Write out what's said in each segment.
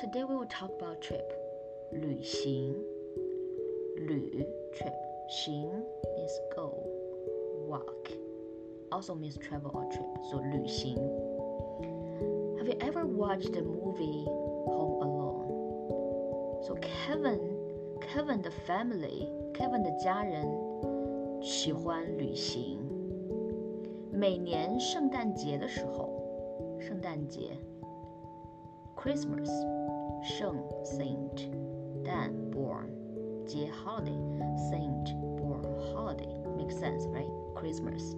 Today we will talk about trip. 旅行，旅 trip 行 means go, walk, also means travel or trip. So 旅行。Have you ever watched the movie Home Alone? So Kevin, Kevin 的 family, Kevin 的家人喜欢旅行。每年圣诞节的时候，圣诞节 Christmas 圣 Saint 诞 born 节 holiday Saint born holiday，make sense right Christmas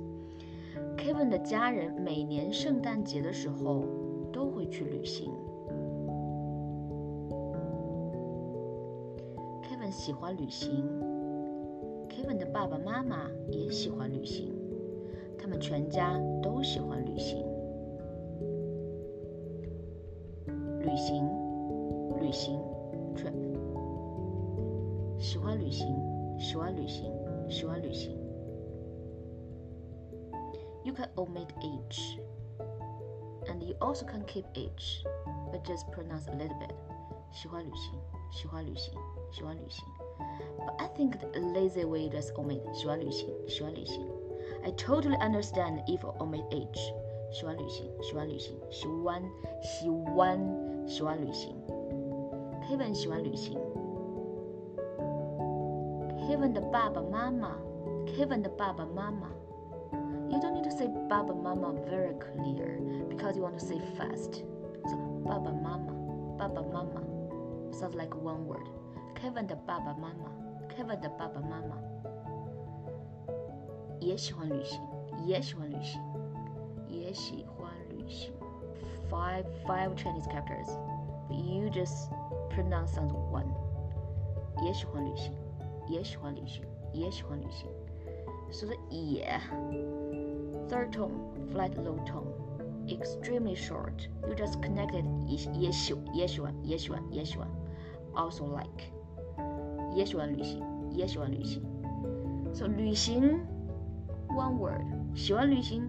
Kevin 的家人每年圣诞节的时候都会去旅行。Kevin 喜欢旅行，Kevin 的爸爸妈妈也喜欢旅行。他们全家都喜欢旅行。旅行，旅行，trip。喜欢旅行，喜欢旅行，喜欢旅行。You can omit H, and you also can keep H, but just pronounce a little bit. 喜欢旅行，喜欢旅行，喜欢旅行。But I think the lazy way just omit 喜欢旅行，喜欢旅行。I totally understand if omit H. 喜欢旅行，喜欢旅行，喜欢喜欢喜欢旅行。Kevin 喜欢旅行。Kevin 的爸爸妈妈，Kevin 的爸爸妈妈。You don't need to say 爸爸妈妈 very clear because you want to say fast. So 爸爸妈妈，爸爸妈妈 sounds like one word. Kevin 的爸爸妈妈，Kevin 的爸爸妈妈。也喜欢旅行，也喜欢旅行， 也喜欢旅行。Five five Chinese characters, but you just pronounce sounds one. 也喜欢旅行，也喜欢旅行，也喜欢旅行。So the 也 third tone, flat low tone, extremely short. You just connected 也也喜也喜欢也喜欢也喜欢，also like 也喜欢旅行，也喜欢旅行。So 旅行。one word，喜欢旅行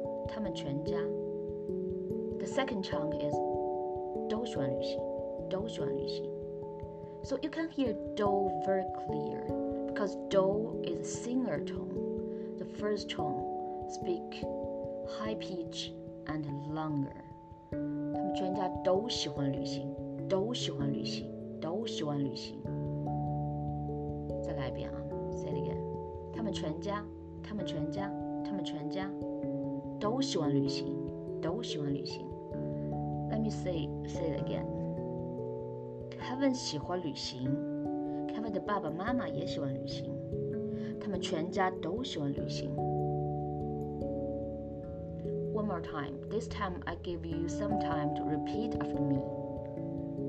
他们全家。The second chunk is 都喜欢旅行，都喜欢旅行。So you can hear do very clear because do is a singer tone. The first tone speak high pitch and longer. 他们全家都喜欢旅行，都喜欢旅行，都喜欢旅行。再来一遍啊，say it again。他们全家。他们全家，他们全家 都喜欢旅行，都喜欢旅行。Let me say say it again. Kevin 喜欢旅行，Kevin 的爸爸妈妈也喜欢旅行，他们全家都喜欢旅行。One more time. This time I give you some time to repeat after me.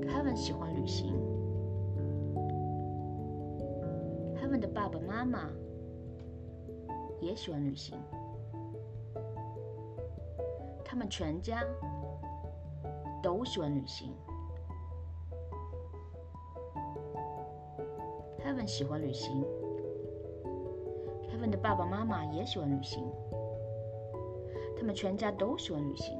Kevin 喜欢旅行，Kevin 的爸爸妈妈。也喜欢旅行， 他们全家都喜欢旅行。Kevin 喜欢旅行，Kevin 的爸爸妈妈也喜欢旅行，他们全家都喜欢旅行。